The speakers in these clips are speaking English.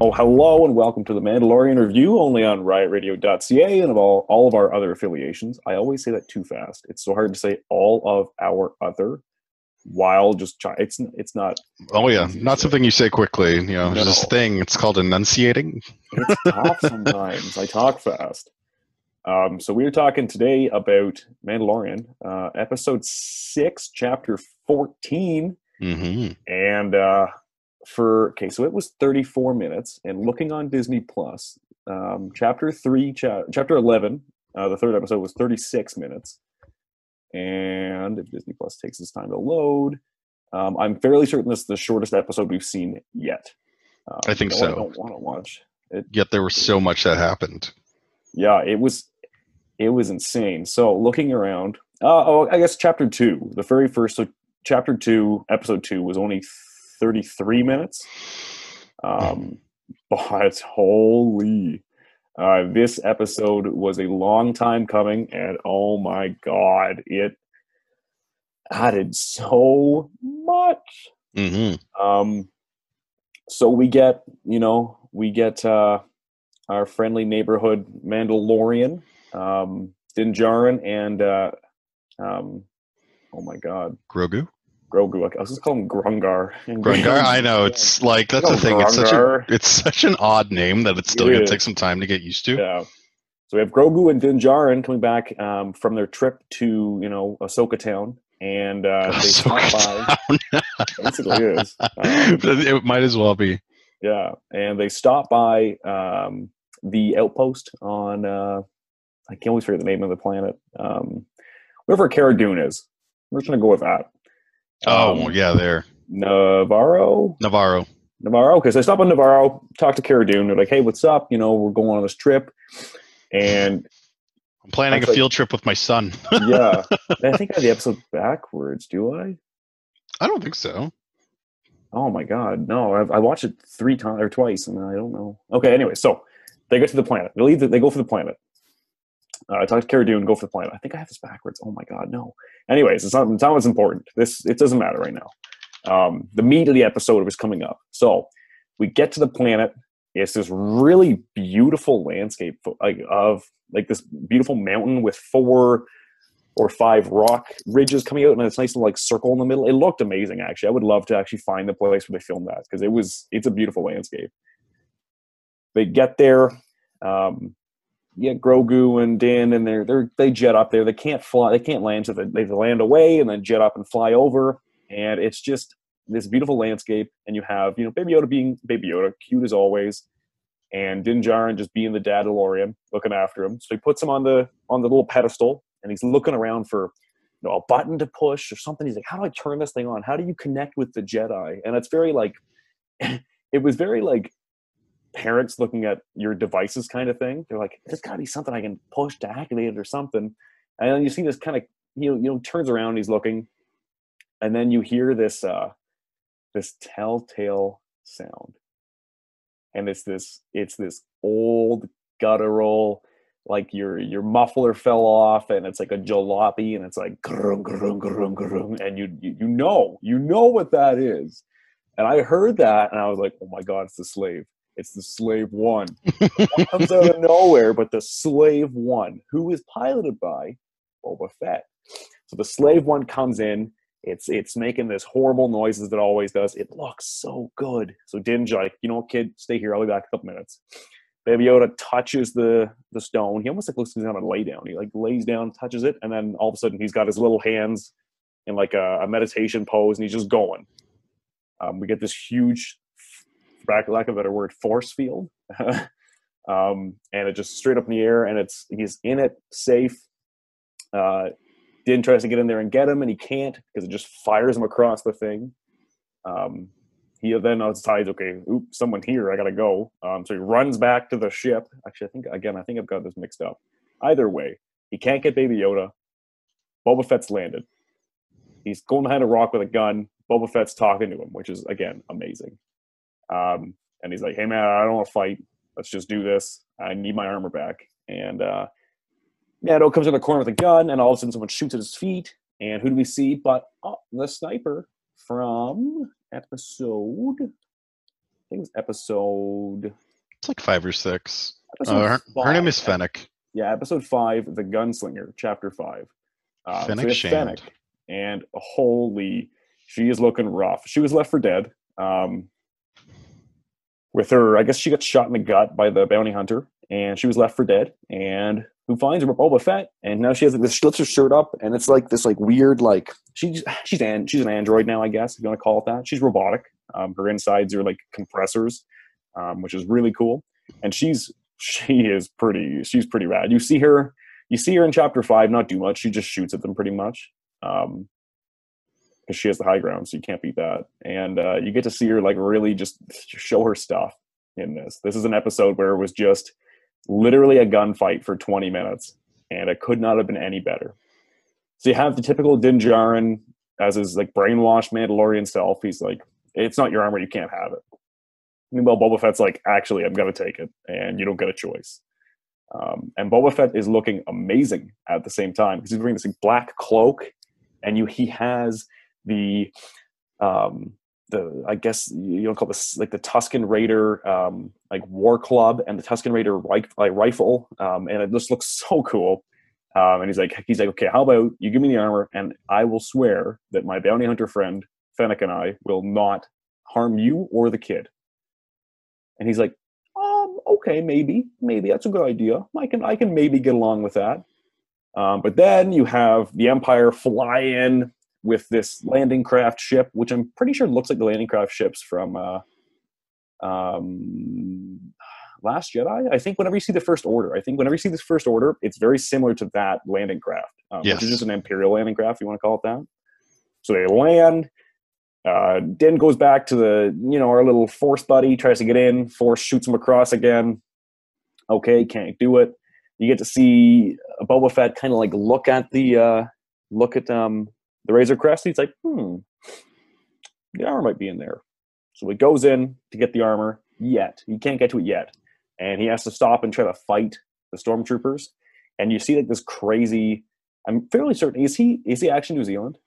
Oh, hello and welcome to the Mandalorian Review, only on riotradio.ca and of all, all of our other affiliations. I always say that too fast. It's so hard to say all of our other while just try. It's it's not. Oh yeah, not something you say quickly. You know, there's this thing. It's called enunciating. It's tough sometimes. I talk fast. Um, so we are talking today about Mandalorian, uh, episode six, chapter fourteen. hmm and uh, for okay so it was 34 minutes and looking on disney plus um, chapter 3 cha- chapter 11 uh, the third episode was 36 minutes and if disney plus takes its time to load um, i'm fairly certain this is the shortest episode we've seen yet um, I think no, so. i don't want to watch it Yet there was so much that happened. yeah it was it was insane so looking around uh, oh i guess chapter 2 the very first so chapter 2 episode 2 was only 33 minutes. Um but holy uh this episode was a long time coming and oh my god it added so much. Hmm um, so we get, you know, we get uh, our friendly neighborhood Mandalorian, um, Din Djarin, and uh, um, oh my God, Grogu, Grogu. I was just calling him Grungar. Grungar. I know it's like that's the thing. It's such a it's such an odd name that it's still It gonna is. take some time to get used to. Yeah. So we have Grogu and Din Djarin coming back um, from their trip to, you know, Ahsoka Tano, and uh, they So stop by. Basically, is. Um, it might as well be. Yeah, and they stop by um, the outpost on uh, I can't always forget the name of the planet. Um, wherever Cara Dune is, we're just gonna go with that. Oh Um, well, yeah, there, Navarro, Navarro. Navarro. Okay, so I stop on Navarro, talk to Cara Dune. They're like, "Hey, what's up? You know, we're going on this trip," and I'm planning a like- field trip with my son. yeah, I think I have the episode backwards. Do I? I don't think so. Oh my god, no! I've, I watched it three times or twice, and I don't know. Okay, anyway, so they get to the planet. They leave. The, they go for the planet. Uh, I talked to Cara Dune. Go for the planet. I think I have this backwards. Oh my god, no. Anyways, it's not. It's not what's important. This it doesn't matter right now. Um, the meat of the episode was coming up. So we get to the planet. It's this really beautiful landscape, like of like this beautiful mountain with four or five rock ridges coming out and it's nice little like circle in the middle. It looked amazing actually. I would love to actually find the place where they filmed that because it was it's a beautiful landscape. They get there, um, yeah, Grogu and Din and they're they're they jet up there. They can't fly, they can't land, so they, they land away and then jet up and fly over. And it's just this beautiful landscape, and you have, you know, Baby Yoda being Baby Yoda, cute as always, and Din Djarin just being the dad DeLorean, looking after him. So he puts him on the on the little pedestal, and he's looking around for you know, a button to push or something. He's like, "How do I turn this thing on? How do you connect with the Jedi?" And it's very like, it was very like parents looking at your devices kind of thing. They're like, "There's got to be something I can push to activate it or something." And then you see this kind of you know you know turns around, he's looking, and then you hear this uh this telltale sound, and it's this it's this old guttural like your your muffler fell off and it's like a jalopy and it's like grung, grung, grung, grung, and you you know you know what that is and i heard that and i was like oh my god it's the slave it's the slave one. One comes out of nowhere but the slave one who is piloted by boba fett. So the slave one comes in. It's it's making this horrible noises that it always does. It looks so good. So din's like you know what, kid? Stay here. I'll be back in a couple minutes. Baby Yoda touches the the stone. He almost like looks like he's on a lay down. He like lays down, touches it, and then all of a sudden he's got his little hands in like a, a meditation pose, and he's just going. Um, we get this huge, lack lack of a better word, force field, um, and it just straight up in the air, and it's he's in it, safe. Uh, Din tries to get in there and get him, and he can't because it just fires him across the thing. Um, he then decides, okay, oop, someone here, I gotta go. Um, so he runs back to the ship. Actually, I think again, I think I've got this mixed up. Either way, he can't get Baby Yoda. Boba Fett's landed. He's going behind a rock with a gun. Boba Fett's talking to him, which is again amazing. Um, and he's like, "Hey man, I don't want to fight. Let's just do this. I need my armor back." And uh, Mando comes in the corner with a gun, and all of a sudden, someone shoots at his feet. And who do we see? But oh, the sniper from episode I think it was episode. It's like five or six. Uh, her, her name is Fennec. Yeah, episode five, the gunslinger, chapter five. So Fennec it's Shand. Fennec, and holy, she is looking rough. She was left for dead. Um, with her, I guess she got shot in the gut by the bounty hunter, and she was left for dead. And who finds her? Boba Fett, and now she has like this. She lifts her shirt up, and it's like this like weird like she's she's an she's an android now, I guess if you want to call it that. She's robotic. Um, her insides are like compressors, um, which is really cool. And she's she is pretty she's pretty rad. You see her you see her in chapter five, not do much. She just shoots at them pretty much. Um, because she has the high ground, so you can't beat that. And uh, you get to see her like really just show her stuff in this. This is an episode where it was just literally a gunfight for 20 minutes, and it could not have been any better. So you have the typical Din Djarin as his like brainwashed Mandalorian self. He's like, "It's not your armor, you can't have it." Meanwhile, Boba Fett's like, "Actually, I'm gonna take it, and you don't get a choice." Um, and Boba Fett is looking amazing at the same time because he's wearing this like, black cloak, and you he has the um the I guess you don't call this like the Tusken Raider um like war club and the Tusken Raider rifle um and it just looks so cool. Um, and he's like he's like okay how about you give me the armor and I will swear that my bounty hunter friend Fennec and I will not harm you or the kid. And he's like um okay maybe maybe that's a good idea. I can I can maybe get along with that. Um, but then you have the Empire fly in with this landing craft ship, which I'm pretty sure looks like the landing craft ships from uh, um, Last Jedi. I think whenever you see the First Order, I think whenever you see this First Order, it's very similar to that landing craft, um, which is just an Imperial landing craft, if you want to call it that. So they land. Uh, Din goes back to the, you know, our little Force buddy, tries to get in. Force shoots him across again. Okay, can't do it. You get to see Boba Fett kind of like look at the, uh, look at um, the Razor Crest. He's like, hmm, the armor might be in there. So he goes in to get the armor. Yet he can't get to it yet, and he has to stop and try to fight the stormtroopers. And you see like this crazy. I'm fairly certain is he is he actually New Zealand,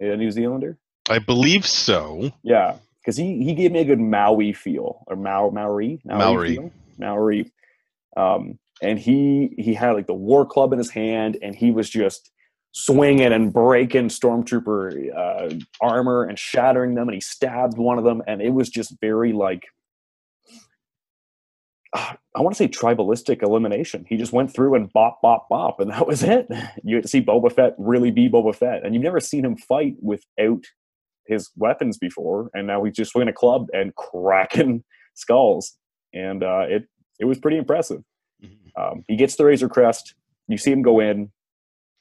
a New Zealander? I believe so. Yeah, because he he gave me a good Maui feel or Mau Maori Maori. feel? Maori. Um, and he he had like the war club in his hand, and he was just swinging and breaking stormtrooper uh, armor and shattering them, and he stabbed one of them, and it was just very like. uh, I want to say tribalistic elimination. He just went through and bop, bop, bop, and that was it. You see Boba Fett really be Boba Fett, and you've never seen him fight without his weapons before, and now he's just swinging a club and cracking skulls, and uh, it it was pretty impressive. Um, he gets the Razor Crest. You see him go in.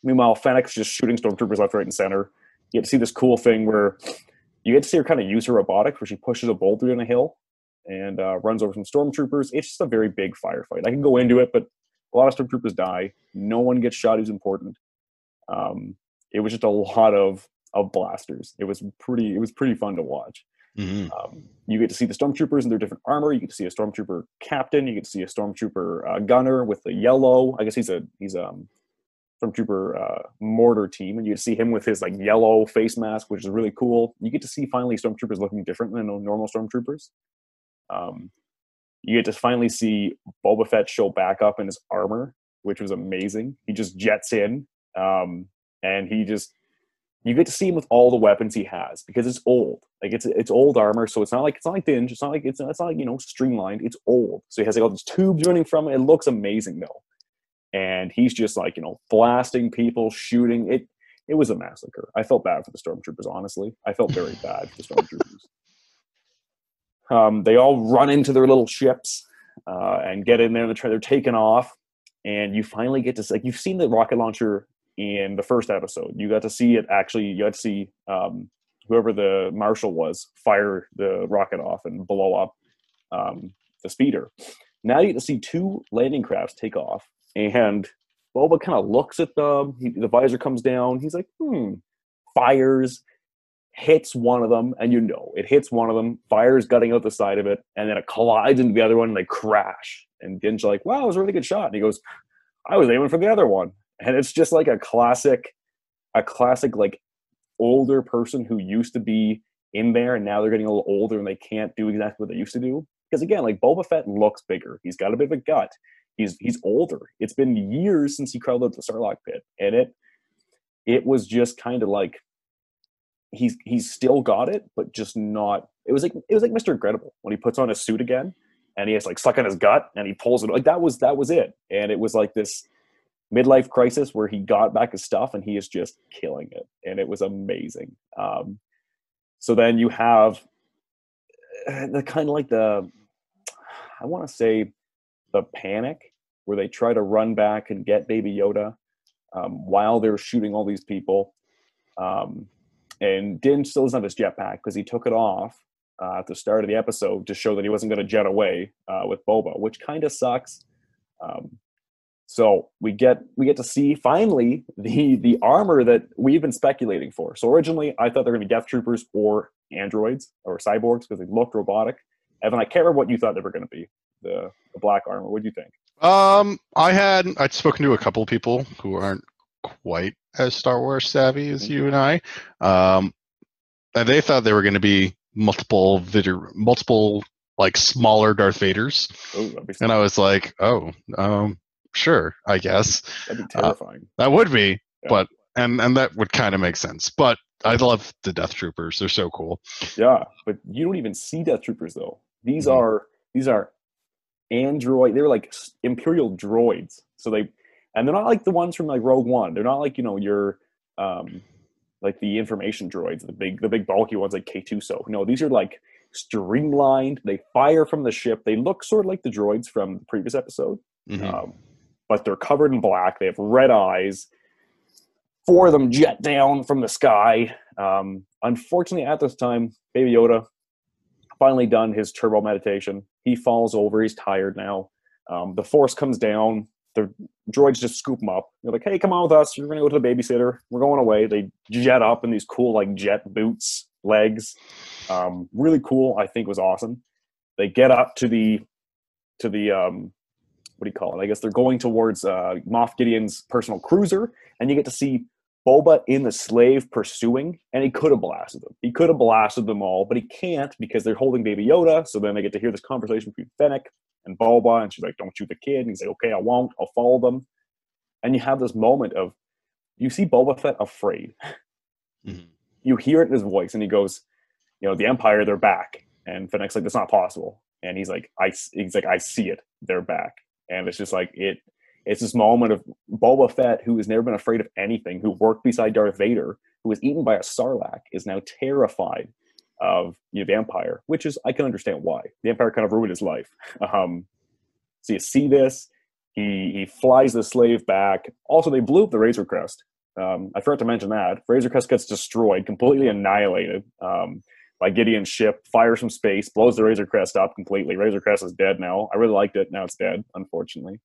Meanwhile, Fennec's just shooting stormtroopers left, right, and center. You get to see this cool thing where you get to see her kind of use her robotics, where she pushes a boulder in a hill and uh, runs over some stormtroopers. It's just a very big firefight. I can go into it, but a lot of stormtroopers die. No one gets shot who's important. Um, it was just a lot of of blasters. It was pretty. It was pretty fun to watch. Mhm. Um, you get to see the stormtroopers in their different armor. You get to see a stormtrooper captain. You get to see a stormtrooper uh, gunner with the yellow. I guess he's a he's a um, stormtrooper uh, mortar team, and you see him with his like yellow face mask, which is really cool. You get to see finally stormtroopers looking different than normal stormtroopers. Um, you get to finally see Boba Fett show back up in his armor, which was amazing. He just jets in, um, and he just you get to see him with all the weapons he has because it's old. Like it's it's old armor, so it's not like it's not like Din's. It's not like it's, it's not like you know streamlined. It's old, so he has like all these tubes running from it. It looks amazing though, and he's just like you know blasting people, shooting it. It was a massacre. I felt bad for the stormtroopers. Honestly, I felt very bad for the stormtroopers. Um, they all run into their little ships uh, and get in there. And they're, they're taken off, and you finally get to see, like you've seen the rocket launcher in the first episode. You got to see it actually. You got to see um, whoever the marshal was fire the rocket off and blow up um, the speeder. Now you get to see two landing crafts take off, and Boba kind of looks at them. He, the visor comes down. He's like, "Hmm." Fires, hits one of them, and you know it hits one of them. Fires gutting out the side of it, and then it collides into the other one, and they crash. And Din's like, "Wow, it was a really good shot." And he goes, "I was aiming for the other one." And it's just like a classic, a classic like older person who used to be in there, and now they're getting a little older and they can't do exactly what they used to do. Because again, like Boba Fett looks bigger. He's got a bit of a gut. He's he's older. It's been years since he crawled out the Sarlacc pit, and it it was just kind of like he's he's still got it, but just not. It was like it was like Mr. Incredible when he puts on his suit again and he has like stuck in his gut and he pulls it like that was that was it. And it was like this midlife crisis where he got back his stuff and he is just killing it, and it was amazing. Um, so then you have uh, the kind of like the I want to say the panic where they try to run back and get Baby Yoda um, while they're shooting all these people. Um, and Din still doesn't have his jetpack because he took it off uh, at the start of the episode to show that he wasn't going to jet away uh, with Boba, which kind of sucks. Um, so we get we get to see finally the the armor that we've been speculating for. So originally I thought they were going to be Death Troopers or androids or cyborgs because they looked robotic. Evan, I can't remember what you thought they were going to be. The, the black armor. What do you think? Um, I had I'd spoken to a couple of people who aren't quite as Star Wars savvy as you and I. Um, and they thought they were going to be multiple video, multiple like smaller Darth Vaders, Ooh, and I was like, oh, um, sure, I guess that'd be terrifying. that would be, Yeah. but and and that would kind of make sense. But I love the Death Troopers; they're so cool. yeah, but you don't even see Death Troopers though. These Mhm. are these are android. They're like Imperial droids. So they and they're not like the ones from like Rogue One. They're not like you know your um like the information droids, the big the big bulky ones like K two. So no, these are like streamlined. They fire from the ship. They look sort of like the droids from the previous episode. Mhm. um, but they're covered in black. They have red eyes. Four of them jet down from the sky. Um, unfortunately, at this time, Baby Yoda finally done his turbo meditation. He falls over. He's tired now. Um, the force comes down. The droids just scoop him up. They're like, "Hey, come on with us. You're going to go to the babysitter. We're going away." They jet up in these cool like jet boots, legs. Um, really cool. I think was awesome. They get up to the to the um, what do you call it? I guess they're going towards uh, Moff Gideon's personal cruiser, and you get to see Boba in the slave pursuing, and he could have blasted them. He could have blasted them all, but he can't because they're holding Baby Yoda. So then they get to hear this conversation between Fennec and Boba, and she's like, "Don't shoot the kid." And he's like, "Okay, I won't. I'll follow them." And you have this moment of you see Boba Fett afraid. Mhm. You hear it in his voice, and he goes, "You know, the Empire, they're back." And Fennec's like, "That's not possible." And he's like, "I," he's like, "I see it. They're back." And it's just like it. It's this moment of Boba Fett, who has never been afraid of anything, who worked beside Darth Vader, who was eaten by a Sarlacc, is now terrified of you know, the Empire, which is I can understand why. The Empire kind of ruined his life. Um, so you see this. He he flies the slave back. Also, they blew up the Razor Crest. Um, I forgot to mention that Razor Crest gets destroyed, completely annihilated um, by Gideon's ship. Fires from space, blows the Razor Crest up completely. Razor Crest is dead now. I really liked it. Now it's dead, unfortunately.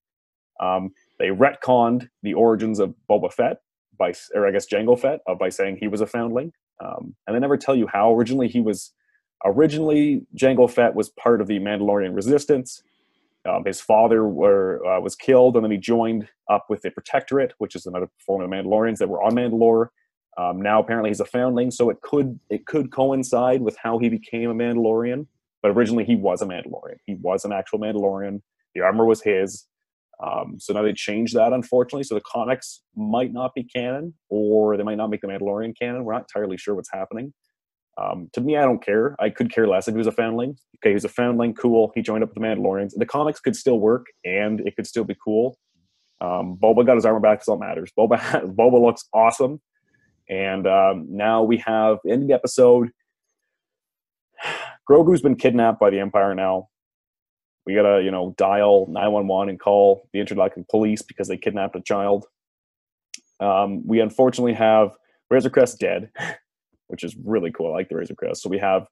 Um, they retconned the origins of Boba Fett by, or I guess Jango Fett, uh, by saying he was a foundling, um, and they never tell you how. Originally, he was originally Jango Fett was part of the Mandalorian Resistance. Um, his father were, uh, was killed, and then he joined up with the Protectorate, which is another form of Mandalorians that were on Mandalore. Um, now, apparently, he's a foundling, so it could it could coincide with how he became a Mandalorian. But originally, he was a Mandalorian. He was an actual Mandalorian. The armor was his. Um, so now they changed that, unfortunately. So the comics might not be canon, or they might not make the Mandalorian canon. We're not entirely sure what's happening. Um, to me, I don't care. I could care less if he was a foundling. Okay, he's a foundling. Cool. He joined up with the Mandalorians. The comics could still work, and it could still be cool. Um, Boba got his armor back. That's all matters. Boba Boba looks awesome, and um, now we have in the episode. Grogu's been kidnapped by the Empire now. We gotta, you know, dial nine one one and call the intergalactic police because they kidnapped a child. Um, we unfortunately have Razor Crest dead, which is really cool. I like the Razor Crest. So we have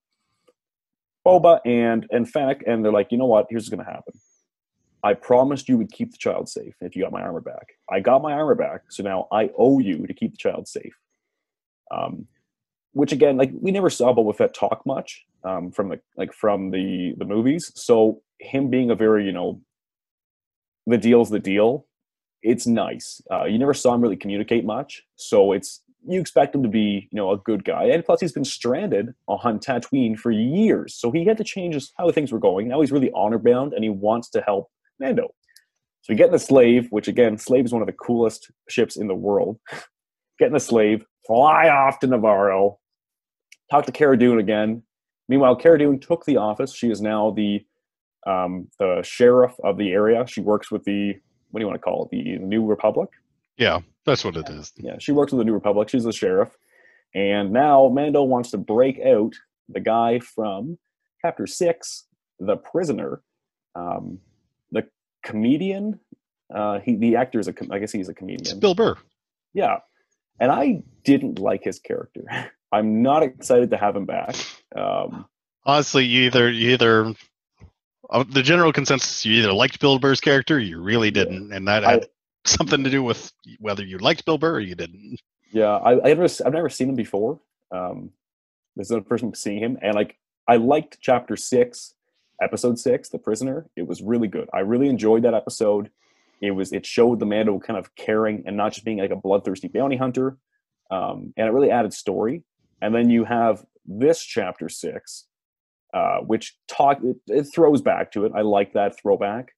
Boba and and Fennec, and they're like, you know what? Here's what's gonna happen. I promised you would keep the child safe if you got my armor back. I got my armor back, so now I owe you to keep the child safe. Um, which again, like we never saw Boba Fett talk much um, from the like from the the movies. So him being a very you know, the deal's the deal. It's nice. Uh, you never saw him really communicate much, so it's you expect him to be, you know, a good guy. And plus, he's been stranded on Tatooine for years, so he had to change his, how things were going. Now he's really honor bound, and he wants to help Mando. So we get the slave, which again, slave is one of the coolest ships in the world. Getting the slave, fly off to navarro talk to Cara Dune again. Meanwhile, Cara Dune took the office. She is now the um, the sheriff of the area. She works with the what do you want to call it? The New Republic. Yeah, that's what it is. Yeah, she works with the New Republic. She's the sheriff, and now Mando wants to break out the guy from Chapter Six, the prisoner, um, the comedian. Uh, he the actor is a com- I guess he's a It's comedian. Bill Burr. Yeah, and I didn't like his character. I'm not excited to have him back. Um, Honestly, you either you either the general consensus you either liked Bill Burr's character, or you really didn't, and that I- had something to do with whether you liked Bill Burr or you didn't. Yeah, I, I never, I've never seen him before. Um, this is the first time seeing him, and like I liked Chapter Six, Episode Six, The Prisoner. It was really good. I really enjoyed that episode. It was it showed the Mando kind of caring and not just being like a bloodthirsty bounty hunter, um, and it really added story. And then you have this Chapter Six, uh, which talk it, it throws back to it. I like that throwback.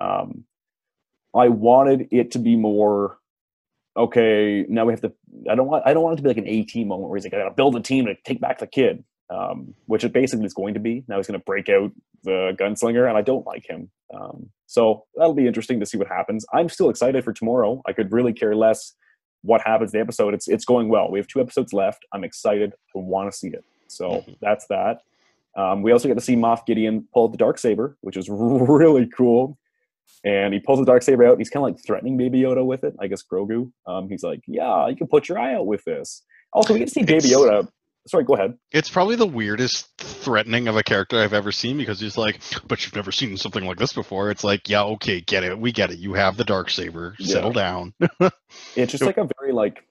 Um, I wanted it to be more okay, now we have to. I don't want. I don't want it to be like an AT moment where he's like, I got to build a team to take back the kid, um, which it basically is going to be. Now he's going to break out the gunslinger, and I don't like him. Um, so that'll be interesting to see what happens. I'm still excited for tomorrow. I could really care less what happens the episode. It's it's going well. We have two episodes left. I'm excited. I want to see it. So Mhm. that's that. Um, we also get to see Moff Gideon pull the dark saber, which is really cool. And he pulls the dark saber out. And he's kind of like threatening Baby Yoda with it. I guess Grogu. Um, he's like, "Yeah, you can put your eye out with this." Also, we get to see Baby Yoda. Sorry, go ahead. It's probably the weirdest threatening of a character I've ever seen because he's like, "But you've never seen something like this before." It's like, "Yeah, okay, get it, we get it. You have the dark saber. Yeah. Settle down." It's just like a very like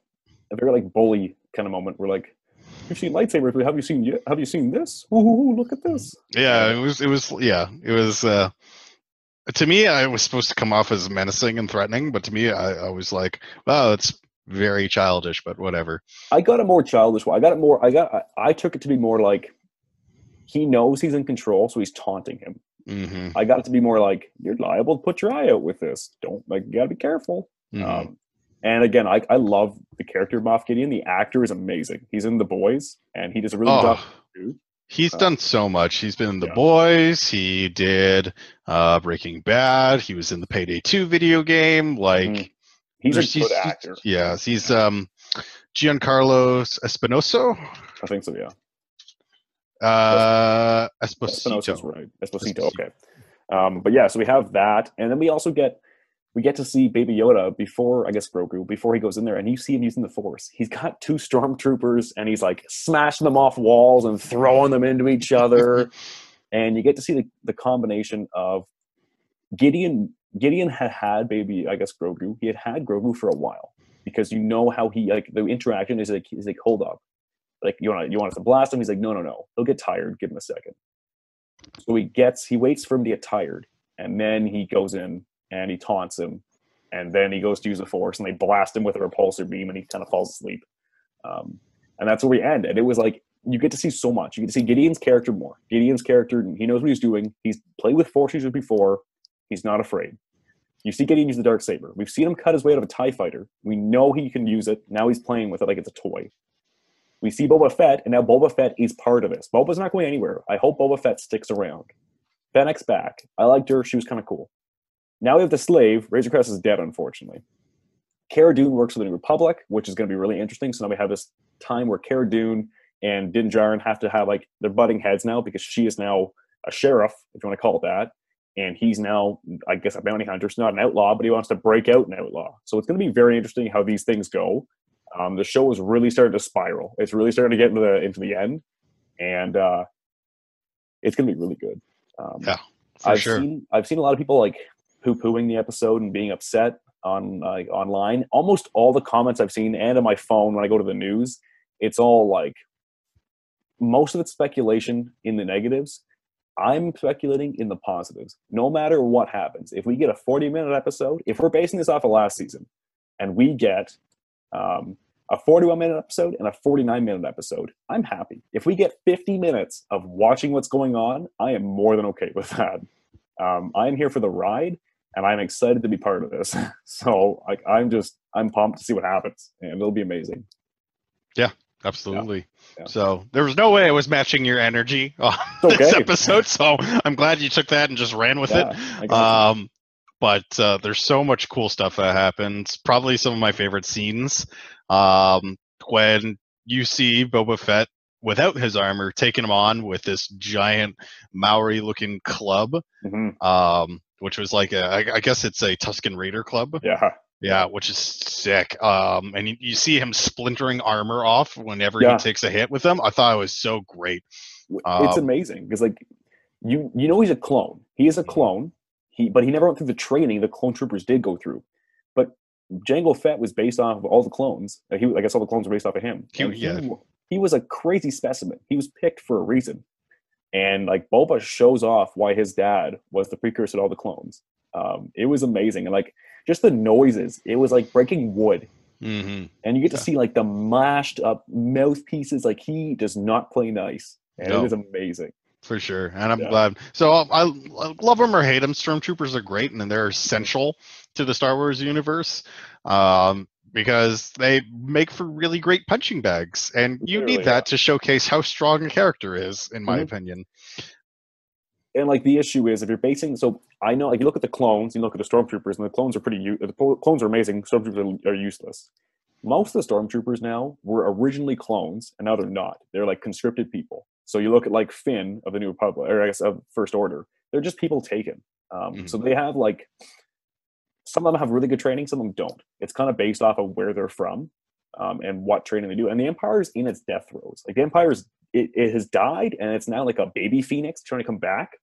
a very like bully kind of moment. Where like, you've seen lightsabers, but have you seen y- have you seen this? Ooh, look at this. Yeah, it was. It was. Yeah, it was. uh To me, I was supposed to come off as menacing and threatening, but to me, I, I was like, "Wow, it's very childish." But whatever. I got a more childish one. I got it more. I got. I, I took it to be more like he knows he's in control, so he's taunting him. hmm I got it to be more like you're liable to put your eye out with this. Don't like you gotta be careful. Mm-hmm. Um, and again, I, I love the character of Moff Gideon. The actor is amazing. He's in The Boys, and he does a really good Oh, job. he's Uh, done so much. He's been in The yeah. Boys. He did uh Breaking Bad. He was in the Payday Two video game. Like. Mhm. He's a good actor. Yes, he's um Giancarlo Espinoso. I think so. Yeah, Uh Espinosa's Esposito. right. Esposito. Esposito. Okay. Um, but yeah, so we have that, and then we also get we get to see Baby Yoda before I guess Grogu before he goes in there, and you see him using the Force. He's got two stormtroopers, and he's like smashing them off walls and throwing them into each other, and you get to see the, the combination of Gideon. Gideon had had Baby, I guess Grogu. He had had Grogu for a while because you know how he like the interaction is like he's like hold up, like you want to you want us to blast him. He's like no no no. He'll get tired. Give him a second. So he gets he waits for him to get tired, and then he goes in and he taunts him, and then he goes to use the force, and they blast him with a repulsor beam, and he kind of falls asleep. Um, and that's where we end. And it was like you get to see so much. You get to see Gideon's character more. Gideon's character, he knows what he's doing. He's played with force users before. He's not afraid. You see Gideon use the dark saber. We've seen him cut his way out of a Tie fighter. We know he can use it. Now he's playing with it like it's a toy. We see Boba Fett, and now Boba Fett is part of this. Boba's not going anywhere. I hope Boba Fett sticks around. Fennec's back. I liked her. She was kind of cool. Now we have the slave. Razor Crest is dead, unfortunately. Cara Dune works for the New Republic, which is going to be really interesting. So now we have this time where Cara Dune and Din Djarin have to have like they're butting heads now because she is now a sheriff, if you want to call it that, and he's now, I guess, a bounty hunter. He's not an outlaw, but he wants to break out an outlaw. So it's going to be very interesting how these things go. Um, the show is really starting to spiral. It's really starting to get into the into the end, and uh, it's going to be really good. Um, Yeah, For I've sure. seen I've seen a lot of people like poo pooing the episode and being upset on like online. Almost all the comments I've seen and on my phone when I go to the news, it's all like most of it's speculation in the negatives. I'm speculating in the positives. No matter what happens, if we get a 40 minute episode, if we're basing this off of last season, and we get um, a 41 minute episode and a 49 minute episode. I'm happy. If we get 50 minutes of watching what's going on, I am more than okay with that. Um, I'm here for the ride and I'm excited to be part of this. so like, I'm just, I'm pumped to see what happens and it'll be amazing. Yeah, absolutely. Yeah. So there was no way I was matching your energy on It's this episode. So I'm glad you took that and just ran with Yeah, it. Um, but uh, there's so much cool stuff that happens. Probably some of my favorite scenes. Um, when you see Boba Fett without his armor, taking him on with this giant Maori-looking club, you. Mhm. um, which was like a, I, I guess it's a Tusken Raider club. Yeah. Yeah, which is sick. Um, and you, you see him splintering armor off whenever Yeah. he takes a hit with them. I thought it was so great. it's Um, amazing because like you you know he's a clone he is a clone he but he never went through the training the clone troopers did go through but Jango Fett was based off of all the clones he I guess all the clones were based off of him He- yeah. he was a crazy specimen he was picked for a reason and like Boba shows off why his dad was the precursor to all the clones um it was amazing and like just the noises it was like breaking wood hmm and you get to Yeah. see like the mashed up mouthpieces like he does not play nice and No. it is amazing for sure. And I'm Yeah. glad. So I, I love them or hate them. Stormtroopers are great, and they're essential to the Star Wars universe um, because they make for really great punching bags, and you Literally, need that to showcase how strong a character is, in my Mhm. opinion. and like the issue is if you're basing so i know like you look at the clones you look at the stormtroopers and the clones are pretty u- the clones are amazing stormtroopers are, are useless. Most of the stormtroopers now were originally clones and now they're not. They're like conscripted people. So you look at like finn of the new republic or i guess of first order they're just people taken. Um, so they have like some of them have really good training some of them don't. It's kind of based off of where they're from um, and what training they do and the empire is in its death throes. Like the empire's it, it has died and it's now like a baby phoenix trying to come back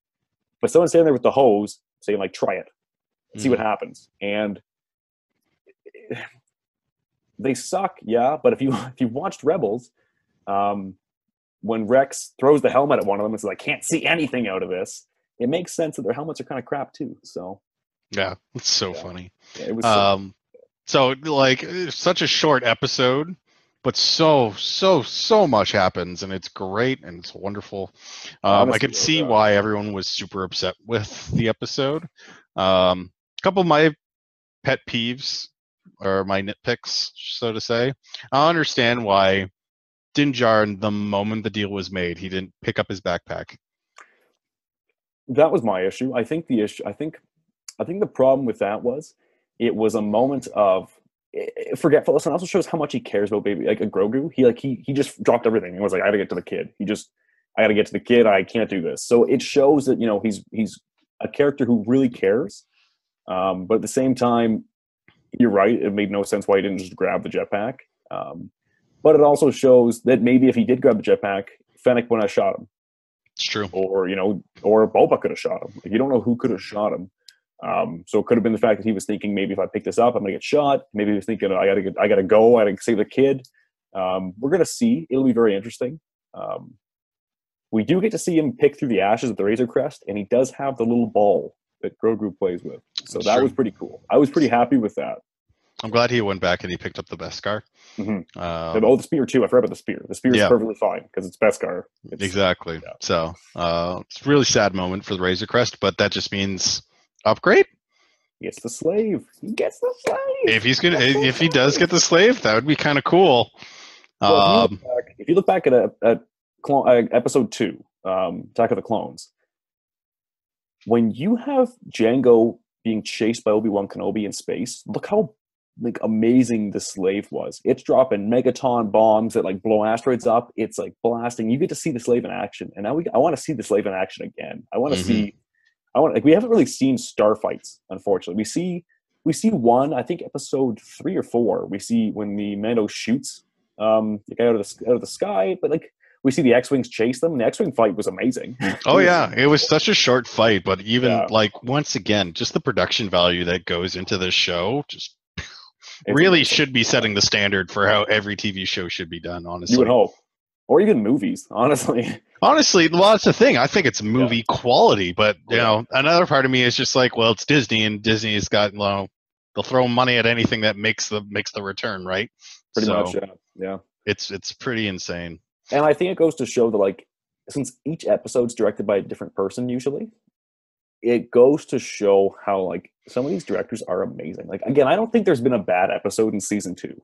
but someone's standing there with the hose saying like try it. See what happens. And they suck yeah but if you if you watched rebels um when rex throws the helmet at one of them and says i can't see anything out of this it makes sense that their helmets are kind of crap too so Yeah, it's so Yeah. funny. yeah, it was Um, so like such a short episode, but so so so much happens, and it's great and it's wonderful. Um, I could see why everyone was super upset with the episode. Um, a couple of my pet peeves or my nitpicks, so to say. I understand why Din Djarin, the moment the deal was made, he didn't pick up his backpack. that was my issue. I think the issue. I think, I think the problem with that was, it was a moment of eh, eh, forgetfulness, and also shows how much he cares about baby like a Grogu. He like he he just dropped everything and was like, I got to get to the kid. He just, I got to get to the kid. I can't do this. So it shows that you know he's he's a character who really cares, um, but at the same time, you're right. It made no sense why he didn't just grab the jetpack. Um, but it also shows that maybe if he did grab the jetpack, Fennec wouldn't have shot him It's true. or you know, or Boba could have shot him. Like, you don't know who could have shot him. Um, so it could have been the fact that he was thinking maybe if I pick this up, I'm gonna get shot. Maybe he was thinking I gotta get, I gotta go, I gotta save the kid. Um, we're gonna see. It'll be very interesting. Um, we do get to see him pick through the ashes of the Razor Crest, and he does have the little ball that Grogu plays with. So That's that true. was pretty cool. I was pretty happy with that. I'm glad he went back and he picked up the Beskar. Mhm. Um, oh, the spear too. I forgot about the spear. The spear is Yeah. perfectly fine because it's Beskar. It's, Exactly. yeah. So uh, it's a really sad moment for the Razor Crest, but that just means upgrade. He gets the slave. He gets the slave. If he's gonna, if he does get the slave, that would be kind of cool. Well, if, you Um, look back, if you look back at a, at clone, uh, episode two, um, Attack of the Clones, when you have Jango being chased by Obi Wan Kenobi in space, look how like amazing the slave was. It's dropping megaton bombs that like blow asteroids up. It's like blasting. You get to see the slave in action, and now we I want to see the slave in action again. I want to Mhm. see. I want like we haven't really seen starfights. Unfortunately, we see we see one. I think episode three or four. We see when the Mando shoots um the guy out of the out of the sky, but like we see the X-wings chase them. The X-wing fight was amazing. oh yeah, it was such a short fight, but even Yeah. like once again, just the production value that goes into this show just It's really amazing. should be setting the standard for how every TV show should be done. Honestly, You would hope, or even movies. Honestly, Honestly, well, that's the thing. I think it's movie quality, but you Yeah. know, another part of me is just like, well, it's Disney, and Disney's got, you know, they'll throw money at anything that makes the makes the return, right? Pretty So- much, yeah. Yeah. It's it's pretty insane. And I think it goes to show that like since each episode's directed by a different person usually, it goes to show how like some of these directors are amazing. Like again, I don't think there's been a bad episode in season two.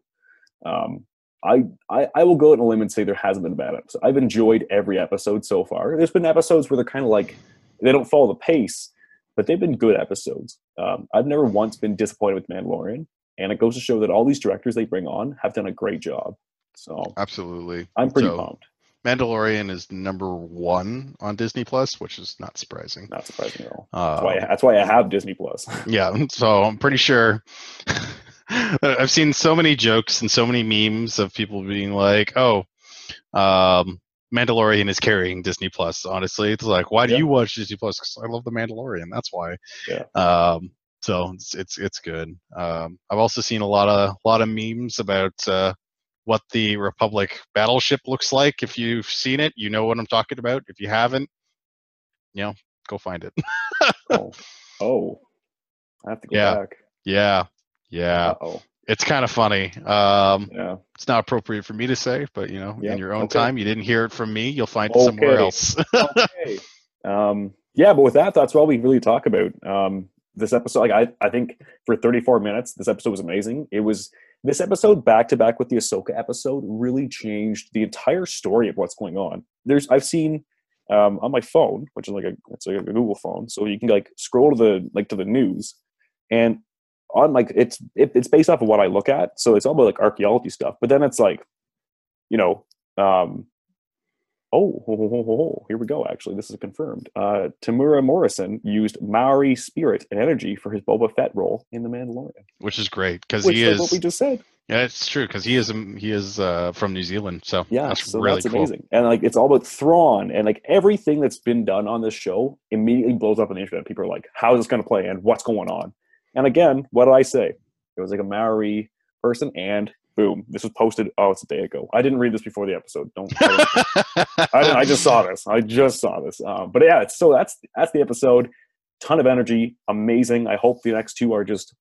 Um I, I I will go out on a limb and say there hasn't been a bad episode. I've enjoyed every episode so far. There's been episodes where they're kind of like they don't follow the pace, but they've been good episodes. Um, I've never once been disappointed with Mandalorian, and it goes to show that all these directors they bring on have done a great job. So Absolutely. I'm pretty So- pumped. Mandalorian is number one on Disney Plus, which is not surprising. Not surprising at all. Uh, That's why, I, that's why I have Disney Plus. Yeah, so I'm pretty sure. I've seen so many jokes and so many memes of people being like, "Oh, um, Mandalorian is carrying Disney Plus." Honestly, it's like, why do Yeah. you watch Disney Plus? Because I love the Mandalorian. That's why. Yeah. Um, so it's it's it's good. Um, I've also seen a lot of lot of memes about uh, what the Republic battleship looks like. If you've seen it, you know what I'm talking about. If you haven't, you know, go find it. oh, oh, I have to go Yeah. back. yeah, yeah. Oh, it's kind of funny. Um, yeah. it's not appropriate for me to say, but you know, Yeah, in your own okay. time, you didn't hear it from me. You'll find it somewhere else. okay. Um, yeah, but with that, that's all we really talk about. Um, this episode, like I, I think for 34 minutes, this episode was amazing. It was this episode back to back with the Ahsoka episode really changed the entire story of what's going on. There's I've seen um, on my phone, which is like a it's like a Google phone, so you can like scroll to the like to the news, and on like it's it, it's based off of what I look at, so it's all about like archaeology stuff. But then it's like, you know, um, Oh, ho, ho, ho, ho, ho. here we go. Actually, this is confirmed. Uh, Temuera Morrison used Maori spirit and energy for his Boba Fett role in The Mandalorian, which is great because he is is. what we just said. yeah, it's true because he is. um, He is uh, from New Zealand, so Yeah, that's so really that's cool. amazing. And like, it's all about Thrawn, and like everything that's been done on this show immediately blows up on the internet. People are like, "How is this going to play? And what's going on?" And again, what did I say? It was like a Maori person, and boom, this was posted. Oh, it's a day ago. I didn't read this before the episode. Don't. I I, just saw this. I just saw this. Um, but yeah, it's, so that's that's the episode. Ton of energy, amazing. I hope the next two are just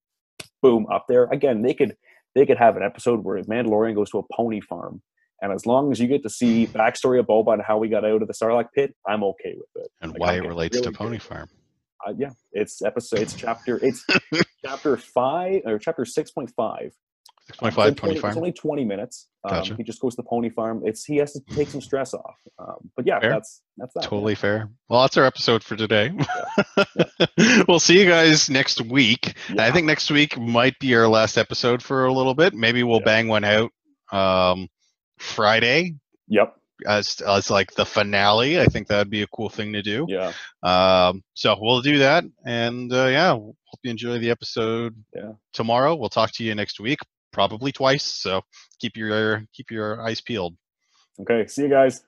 boom up there. Again, they could they could have an episode where Mandalorian goes to a pony farm, and as long as you get to see backstory of Boba and how we got out of the Sarlacc pit, I'm okay with it. and Like, why it relates really to Pony good. Farm. Uh, yeah, it's episode. It's chapter. It's chapter five or chapter six point five. Six point It's only Pony 20 Farm. It's only twenty minutes. Um, Gotcha. He just goes to the pony farm. It's he has to take some stress off. Um, but yeah, Fair. that's that's that. Totally fair. Well, that's our episode for today. we'll see you guys next week. And I think next week might be our last episode for a little bit. Maybe we'll Yeah. bang one out um, Friday Yep. As as like the finale. I think that'd be a cool thing to do. Yeah. Um, so we'll do that, and uh, yeah, hope you enjoy the episode. Yeah. Tomorrow we'll talk to you next week, probably twice. So keep your keep your eyes peeled. Okay. See you guys.